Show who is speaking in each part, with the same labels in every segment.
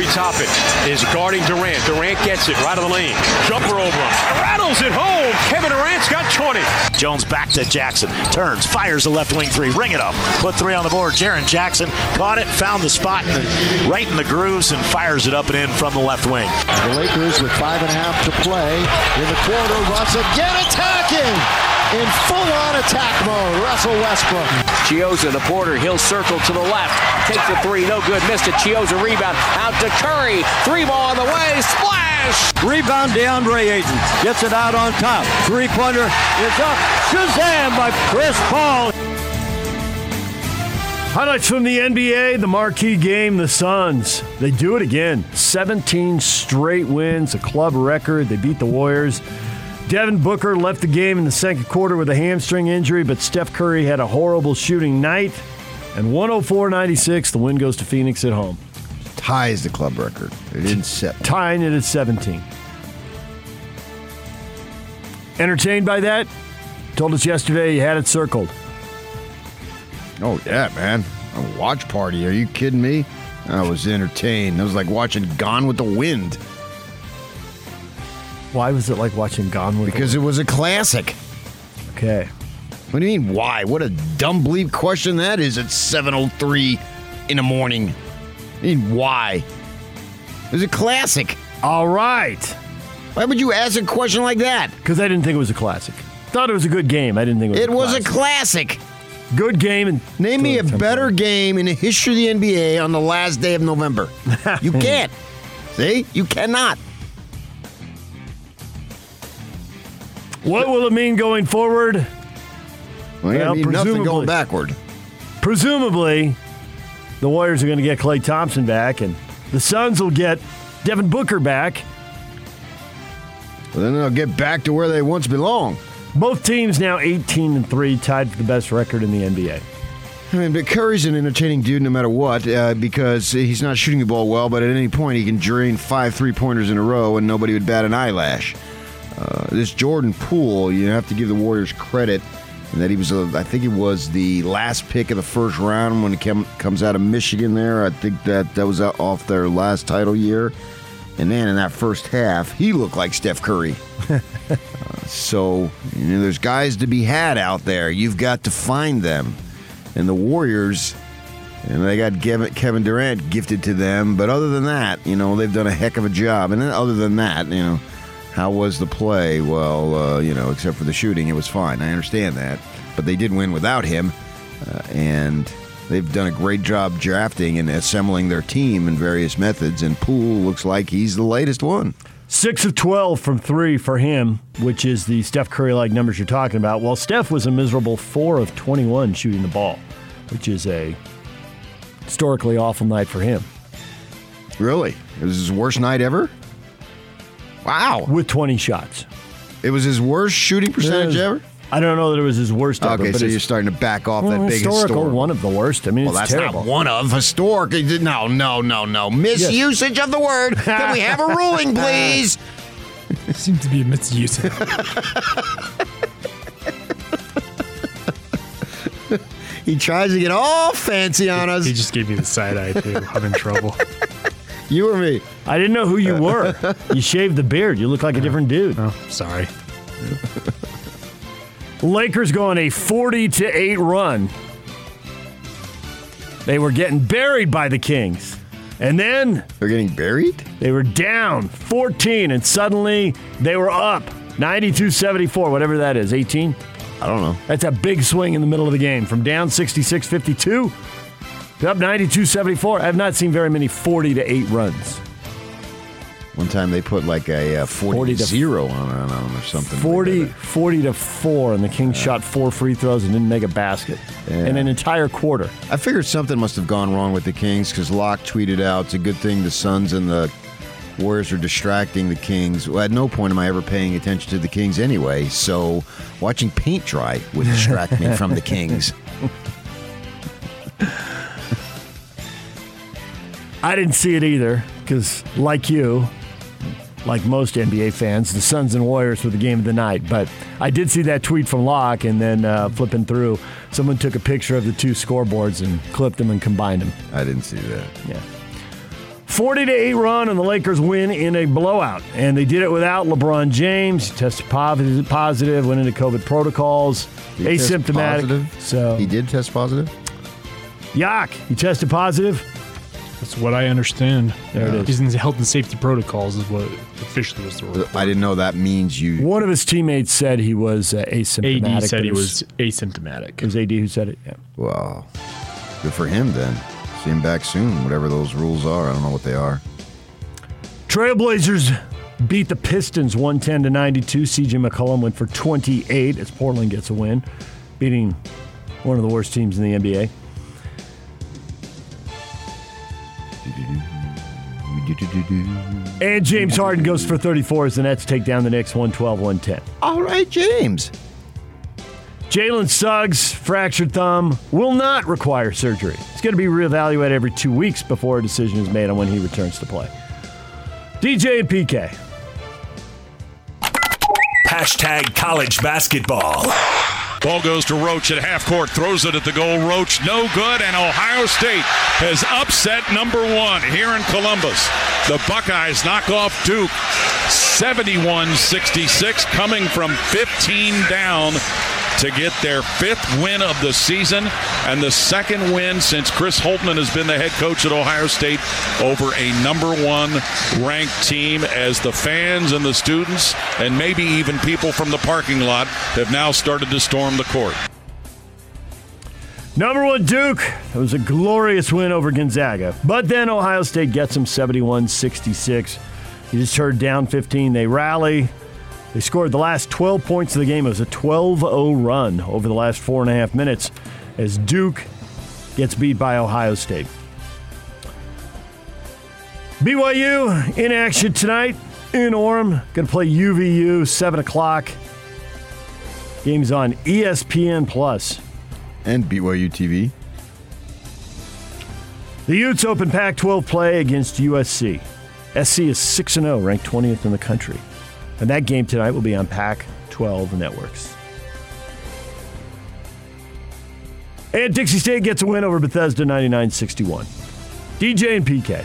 Speaker 1: Obi Toppin is guarding Durant. Durant gets it right of the lane. Jumper over him. Rattles it home. Kevin Durant's got 20.
Speaker 2: Jones back to Jackson. Turns, fires the left wing three. Ring it up. Put three on the board. Jaren Jackson caught it, found the spot in the, right in the grooves, and fires it up and in from the left wing.
Speaker 3: The Lakers with five and a half to play in the quarter. Russ again attacking in full-on attack mode. Russell Westbrook.
Speaker 1: Chiozza, the Porter, he'll circle to the left. Takes the three, no good. Missed it. Chiozza rebound out to Curry. Three ball on the way. Splash!
Speaker 4: Rebound DeAndre Ayton. Gets it out on top. Three-pointer is up. Shazam by Chris Paul.
Speaker 5: Highlights from the NBA, the marquee game, the Suns. They do it again. 17 straight wins, a club record. They beat the Warriors. Devin Booker left the game in the second quarter with a hamstring injury, but Steph Curry had a horrible shooting night. And 104 96, the win goes to Phoenix at home.
Speaker 6: Ties the club record. It didn't set.
Speaker 5: Tying it at 17. Entertained by that? Told us yesterday you had it circled.
Speaker 6: Oh, yeah, man. A watch party. Are you kidding me? I was entertained. It was like watching Gone with the Wind.
Speaker 5: Why was it like watching Gone with
Speaker 6: Because it was a classic.
Speaker 5: Okay.
Speaker 6: What do you mean, why? What a dumb bleep question that is at 7.03 in the morning. I mean, why? It was a classic.
Speaker 5: All right.
Speaker 6: Why would you ask a question like that?
Speaker 5: Because I didn't think it was a classic. Thought it was a good game. I didn't think it was a classic.
Speaker 6: It
Speaker 5: a
Speaker 6: was a
Speaker 5: classic.
Speaker 6: classic.
Speaker 5: good game. And
Speaker 6: Name me a better game in the history of the NBA on the last day of November. You can't. See? You cannot.
Speaker 5: What will it mean going forward?
Speaker 6: Well,
Speaker 5: Well,
Speaker 6: mean, nothing going backward.
Speaker 5: Presumably, the Warriors are going to get Klay Thompson back, and the Suns will get Devin Booker back.
Speaker 6: Well, then they'll get back to where they once belonged.
Speaker 5: Both teams now 18 and 3, tied for the best record in the NBA.
Speaker 6: I mean, but Curry's an entertaining dude no matter what uh, because he's not shooting the ball well, but at any point he can drain five three pointers in a row and nobody would bat an eyelash. Uh, this Jordan Poole, you have to give the Warriors credit and that he was, a, I think he was the last pick of the first round when he came, comes out of Michigan there. I think that that was off their last title year. And then in that first half, he looked like Steph Curry. Uh, so, you know, there's guys to be had out there. You've got to find them. And the Warriors, and they got Kevin, Kevin Durant gifted to them. But other than that, you know, they've done a heck of a job. And then other than that, you know, how was the play? Well, uh, you know, except for the shooting, it was fine. I understand that. But they did win without him. Uh, and they've done a great job drafting and assembling their team in various methods. And Poole looks like he's the latest one.
Speaker 5: 6 of 12 from 3 for him, which is the Steph Curry like numbers you're talking about. Well, Steph was a miserable 4 of 21 shooting the ball, which is a historically awful night for him.
Speaker 6: Really? It was his worst night ever? Wow.
Speaker 5: With 20 shots.
Speaker 6: It was his worst shooting percentage
Speaker 5: Yeah.
Speaker 6: ever?
Speaker 5: I don't know that it was his worst ever.
Speaker 6: Okay,
Speaker 5: but
Speaker 6: so
Speaker 5: it's-
Speaker 6: you're starting to back off
Speaker 5: well,
Speaker 6: that big
Speaker 5: historical,
Speaker 6: historical.
Speaker 5: one of the worst. I mean,
Speaker 6: Well,
Speaker 5: it's
Speaker 6: that's
Speaker 5: terrible.
Speaker 6: not one of historic. No, no, no, no, Misusage of the word. Can we have a ruling, please?
Speaker 7: Seems to be a misuse.
Speaker 6: he tries to get all fancy on us.
Speaker 7: he just gave me the side eye too. I'm in trouble.
Speaker 6: You or me?
Speaker 5: I didn't know who you uh, were. you shaved the beard. You look like a different dude.
Speaker 7: Oh, sorry.
Speaker 5: Lakers go on a 40 to 8 run. They were getting buried by the Kings. And then
Speaker 6: They're getting buried?
Speaker 5: they were down 14 and suddenly they were up 92-74, whatever that is, 18.
Speaker 6: I don't know.
Speaker 5: That's a big swing in the middle of the game from down 66-52 to up 92-74. I have not seen very many 40 to 8 runs.
Speaker 6: One time they put like a uh, 40,
Speaker 5: 40 to-
Speaker 6: 0 on, on them or something.
Speaker 5: 40, 40 to 4 and the Kings shot four free throws and didn't make a basket in an entire quarter.
Speaker 6: I figured something must have gone wrong with the Kings because Locke tweeted out it's a good thing the Suns and the Warriors are distracting the Kings. Well, at no point am I ever paying attention to the Kings anyway, so watching paint dry would distract me from the Kings.
Speaker 5: I didn't see it either because, like you, like most NBA fans, the Suns and Warriors were the game of the night. But I did see that tweet from Locke, and then uh, flipping through, someone took a picture of the two scoreboards and clipped them and combined them.
Speaker 6: I didn't see that.
Speaker 5: Yeah. 40 to 8 run, and the Lakers win in a blowout. And they did it without LeBron James. He tested positive, positive went into COVID protocols,
Speaker 6: he
Speaker 5: asymptomatic.
Speaker 6: positive?
Speaker 5: So,
Speaker 6: He did test positive?
Speaker 5: Yak, he tested positive.
Speaker 7: That's what I understand.
Speaker 5: There it is.
Speaker 7: He's in the health and safety protocols, is what officially was the word.
Speaker 6: I didn't know that means you.
Speaker 5: One of his teammates said he was uh, asymptomatic.
Speaker 7: AD said
Speaker 5: but
Speaker 7: he
Speaker 5: it
Speaker 7: was asymptomatic.
Speaker 5: It was AD who said it. Yeah.
Speaker 6: Well, good for him then. See him back soon, whatever those rules are. I don't know what they are.
Speaker 5: Trailblazers beat the Pistons 110 to 92. CJ McCollum went for 28 as Portland gets a win, beating one of the worst teams in the NBA. And James Harden goes for 34 as the Nets take down the Knicks 112 110.
Speaker 6: All right, James.
Speaker 5: Jalen Suggs, fractured thumb, will not require surgery. It's going to be reevaluated every two weeks before a decision is made on when he returns to play. DJ and PK.
Speaker 8: Hashtag college basketball.
Speaker 9: Ball goes to Roach at half court, throws it at the goal. Roach, no good, and Ohio State has upset number one here in Columbus. The Buckeyes knock off Duke 71 66, coming from 15 down to get their fifth win of the season and the second win since Chris Holtmann has been the head coach at Ohio State over a number one ranked team as the fans and the students and maybe even people from the parking lot have now started to storm the court.
Speaker 5: Number one Duke. It was a glorious win over Gonzaga. But then Ohio State gets them 71 66. You just heard down 15. They rally. They scored the last 12 points of the game. It was a 12 0 run over the last four and a half minutes as Duke gets beat by Ohio State. BYU in action tonight in Orem. Going to play UVU, 7 o'clock. Game's on ESPN Plus.
Speaker 6: And BYU TV.
Speaker 5: The Utes open Pac 12 play against USC. SC is 6 0, ranked 20th in the country. And that game tonight will be on Pac 12 networks. And Dixie State gets a win over Bethesda 99 61. DJ and PK.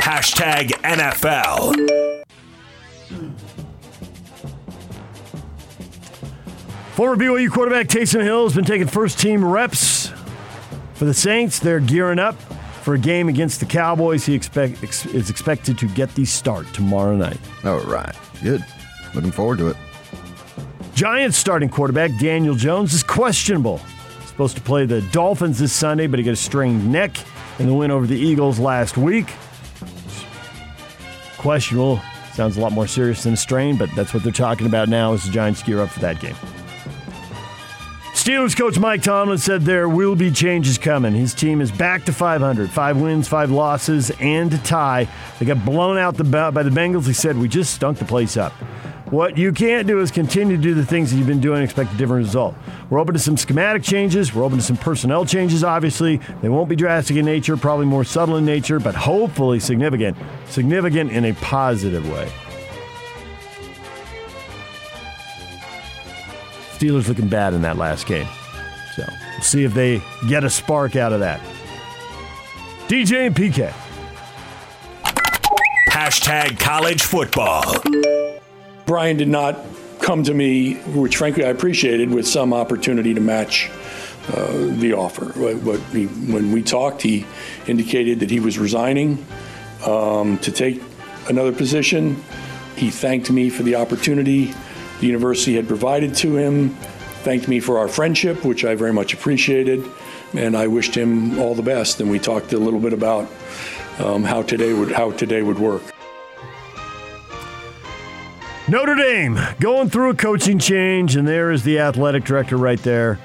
Speaker 8: Hashtag NFL.
Speaker 5: Former BYU quarterback Taysom Hill has been taking first team reps for the Saints. They're gearing up for a game against the Cowboys. He expect, ex, is expected to get the start tomorrow night.
Speaker 6: All right. Good. Looking forward to it.
Speaker 5: Giants starting quarterback Daniel Jones is questionable. He's supposed to play the Dolphins this Sunday, but he got a strained neck in the win over the Eagles last week. Questionable. Sounds a lot more serious than a strain, but that's what they're talking about now as the Giants gear up for that game. Steelers coach Mike Tomlin said there will be changes coming. His team is back to 500, five wins, five losses, and a tie. They got blown out by the Bengals. He said, We just stunk the place up. What you can't do is continue to do the things that you've been doing and expect a different result. We're open to some schematic changes. We're open to some personnel changes, obviously. They won't be drastic in nature, probably more subtle in nature, but hopefully significant. Significant in a positive way. Steelers looking bad in that last game. So we'll see if they get a spark out of that. DJ and PK.
Speaker 8: Hashtag college football.
Speaker 10: Brian did not come to me, which frankly I appreciated, with some opportunity to match uh, the offer. But, but he, when we talked, he indicated that he was resigning um, to take another position. He thanked me for the opportunity the university had provided to him, thanked me for our friendship, which I very much appreciated, and I wished him all the best. And we talked a little bit about um, how today would how today would work.
Speaker 5: Notre Dame going through a coaching change, and there is the athletic director right there,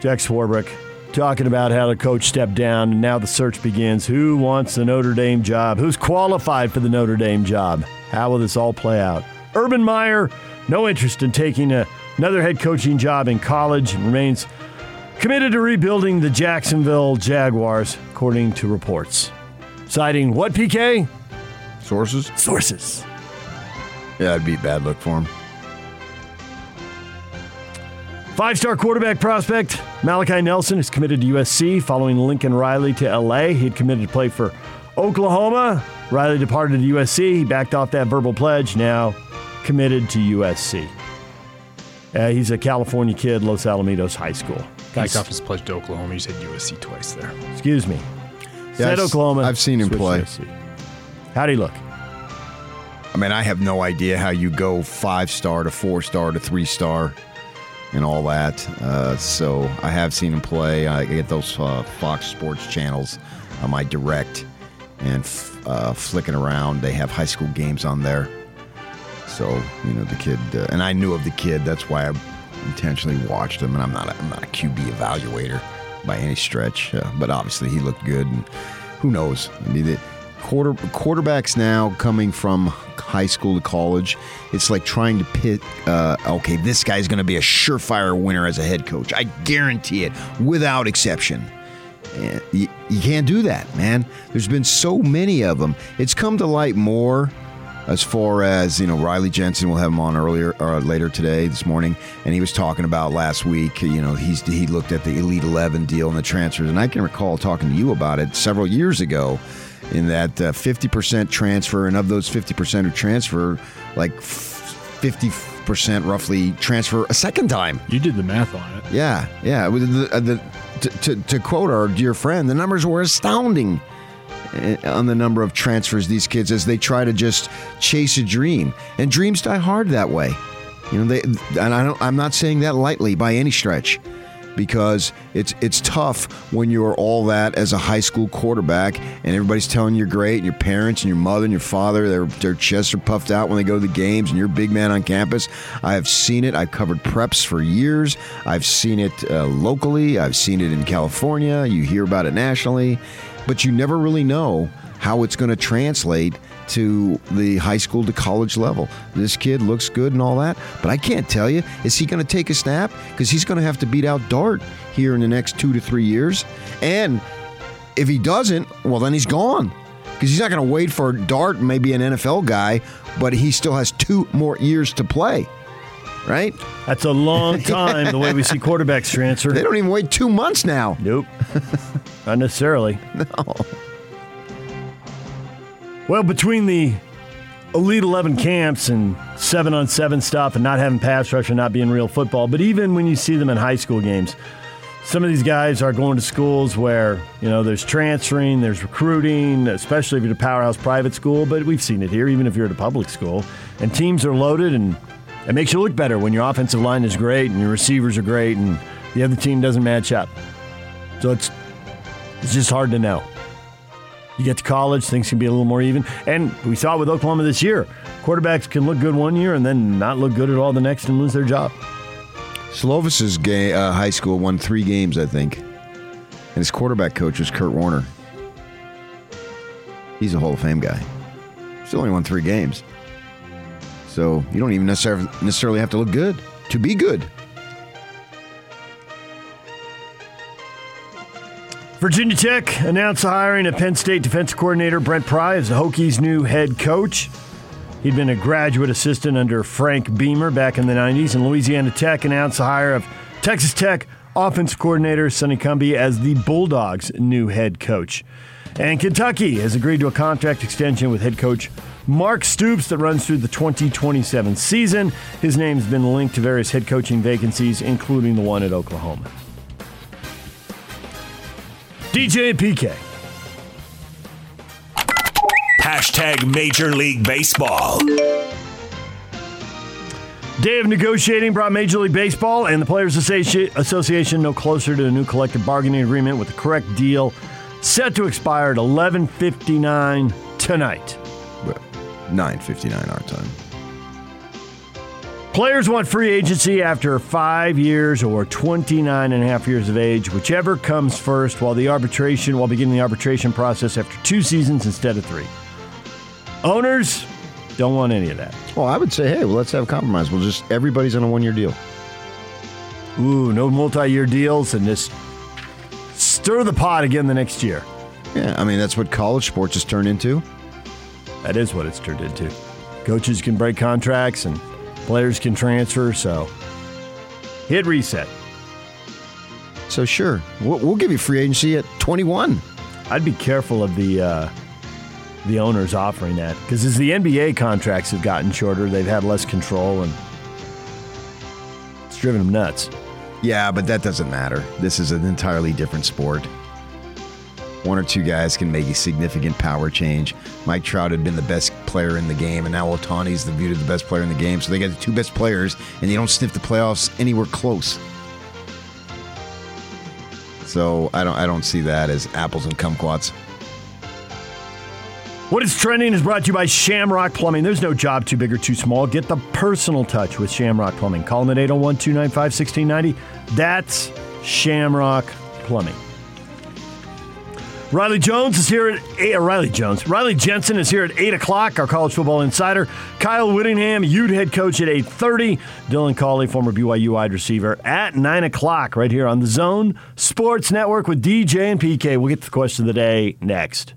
Speaker 5: Jack Swarbrick. talking about how the coach stepped down, and now the search begins. Who wants the Notre Dame job? Who's qualified for the Notre Dame job? How will this all play out? Urban Meyer, no interest in taking a, another head coaching job in college, and remains committed to rebuilding the Jacksonville Jaguars, according to reports. Citing what, PK?
Speaker 6: Sources?
Speaker 5: Sources.
Speaker 6: Yeah, that'd be bad look for him.
Speaker 5: Five star quarterback prospect Malachi Nelson is committed to USC following Lincoln Riley to LA. He had committed to play for Oklahoma. Riley departed to USC. He backed off that verbal pledge, now committed to USC. Uh, he's a California kid, Los Alamitos High School.
Speaker 7: Backed off his pledge to Oklahoma. You said USC twice there.
Speaker 5: Excuse me.
Speaker 6: Yeah,
Speaker 5: Said
Speaker 6: I've-
Speaker 5: Oklahoma.
Speaker 6: I've seen him play.
Speaker 5: How'd he look?
Speaker 6: I mean, I have no idea how you go five star to four star to three star and all that. Uh, so I have seen him play. I get those uh, Fox Sports channels on my direct and f- uh, flicking around. They have high school games on there. So you know the kid, uh, and I knew of the kid. That's why I intentionally watched him. And I'm not a, I'm not a QB evaluator by any stretch, uh, but obviously he looked good. And who knows? I mean, the quarter quarterbacks now coming from high school to college, it's like trying to pit. Uh, okay, this guy's going to be a surefire winner as a head coach. I guarantee it, without exception. You, you can't do that, man. There's been so many of them. It's come to light more as far as you know riley jensen will have him on earlier or later today this morning and he was talking about last week you know he's he looked at the elite 11 deal and the transfers and i can recall talking to you about it several years ago in that uh, 50% transfer and of those 50% who transfer like f- 50% roughly transfer a second time
Speaker 7: You did the math on it.
Speaker 6: yeah, yeah. With the, uh, the, to, to, to quote our dear friend, the numbers were astounding uh, on the number of transfers these kids as they try to just chase a dream, and dreams die hard that way. You know, they and I don't, I'm not saying that lightly by any stretch, because it's it's tough when you're all that as a high school quarterback, and everybody's telling you you're great, and your parents and your mother and your father, their their chests are puffed out when they go to the games, and you're a big man on campus. I have seen it. I've covered preps for years. I've seen it uh, locally. I've seen it in California. You hear about it nationally, but you never really know how it's going to translate to the high school to college level. This kid looks good and all that, but I can't tell you, is he going to take a snap? Because he's going to have to beat out Dart here in the next two to three years. And if he doesn't, well, then he's gone. Because he's not going to wait for Dart, maybe an NFL guy, but he still has two more years to play, right?
Speaker 5: That's a long time, the way we see quarterbacks transfer.
Speaker 6: They don't even wait two months now.
Speaker 5: Nope. Not necessarily.
Speaker 6: No.
Speaker 5: Well, between the Elite 11 camps and seven on seven stuff and not having pass rush and not being real football, but even when you see them in high school games, some of these guys are going to schools where, you know, there's transferring, there's recruiting, especially if you're at a powerhouse private school, but we've seen it here, even if you're at a public school. And teams are loaded, and it makes you look better when your offensive line is great and your receivers are great and the other team doesn't match up. So it's it's just hard to know. You get to college, things can be a little more even. And we saw it with Oklahoma this year. Quarterbacks can look good one year and then not look good at all the next and lose their job.
Speaker 6: Slovis's uh, high school won three games, I think. And his quarterback coach was Kurt Warner. He's a Hall of Fame guy. Still only won three games. So you don't even necessarily have to look good to be good.
Speaker 5: Virginia Tech announced the hiring of Penn State defensive coordinator Brent Pry as the Hokies' new head coach. He'd been a graduate assistant under Frank Beamer back in the 90s, and Louisiana Tech announced the hire of Texas Tech offense coordinator Sonny Cumbie as the Bulldogs' new head coach. And Kentucky has agreed to a contract extension with head coach Mark Stoops that runs through the 2027 season. His name's been linked to various head coaching vacancies, including the one at Oklahoma. DJ and PK.
Speaker 8: Hashtag Major League Baseball.
Speaker 5: Day of negotiating brought Major League Baseball and the Players Association no closer to a new collective bargaining agreement with the correct deal set to expire at 11:59 tonight.
Speaker 6: Nine fifty nine our time.
Speaker 5: Players want free agency after five years or 29 and a half years of age, whichever comes first, while the arbitration, while beginning the arbitration process after two seasons instead of three. Owners don't want any of that.
Speaker 6: Well, I would say, hey, well, let's have a compromise. We'll just everybody's on a one year deal.
Speaker 5: Ooh, no multi-year deals, and just stir the pot again the next year.
Speaker 6: Yeah, I mean that's what college sports has turned into.
Speaker 5: That is what it's turned into. Coaches can break contracts and players can transfer, so hit reset.
Speaker 6: So sure, we'll, we'll give you free agency at 21.
Speaker 5: I'd be careful of the uh, the owners offering that because as the NBA contracts have gotten shorter, they've had less control and it's driven them nuts.
Speaker 6: Yeah, but that doesn't matter. This is an entirely different sport. One or two guys can make a significant power change. Mike Trout had been the best player in the game, and now Ohtani's the viewed as the best player in the game. So they got the two best players, and they don't sniff the playoffs anywhere close. So I don't, I don't see that as apples and kumquats.
Speaker 5: What is trending is brought to you by Shamrock Plumbing. There's no job too big or too small. Get the personal touch with Shamrock Plumbing. Call them at 801 295 1690. That's Shamrock Plumbing. Riley Jones is here at eight, uh, Riley Jones. Riley Jensen is here at eight o'clock. Our college football insider. Kyle Whittingham, Ute head coach at eight thirty. Dylan Collie, former BYU wide receiver, at nine o'clock. Right here on the Zone Sports Network with DJ and PK. We'll get to the question of the day next.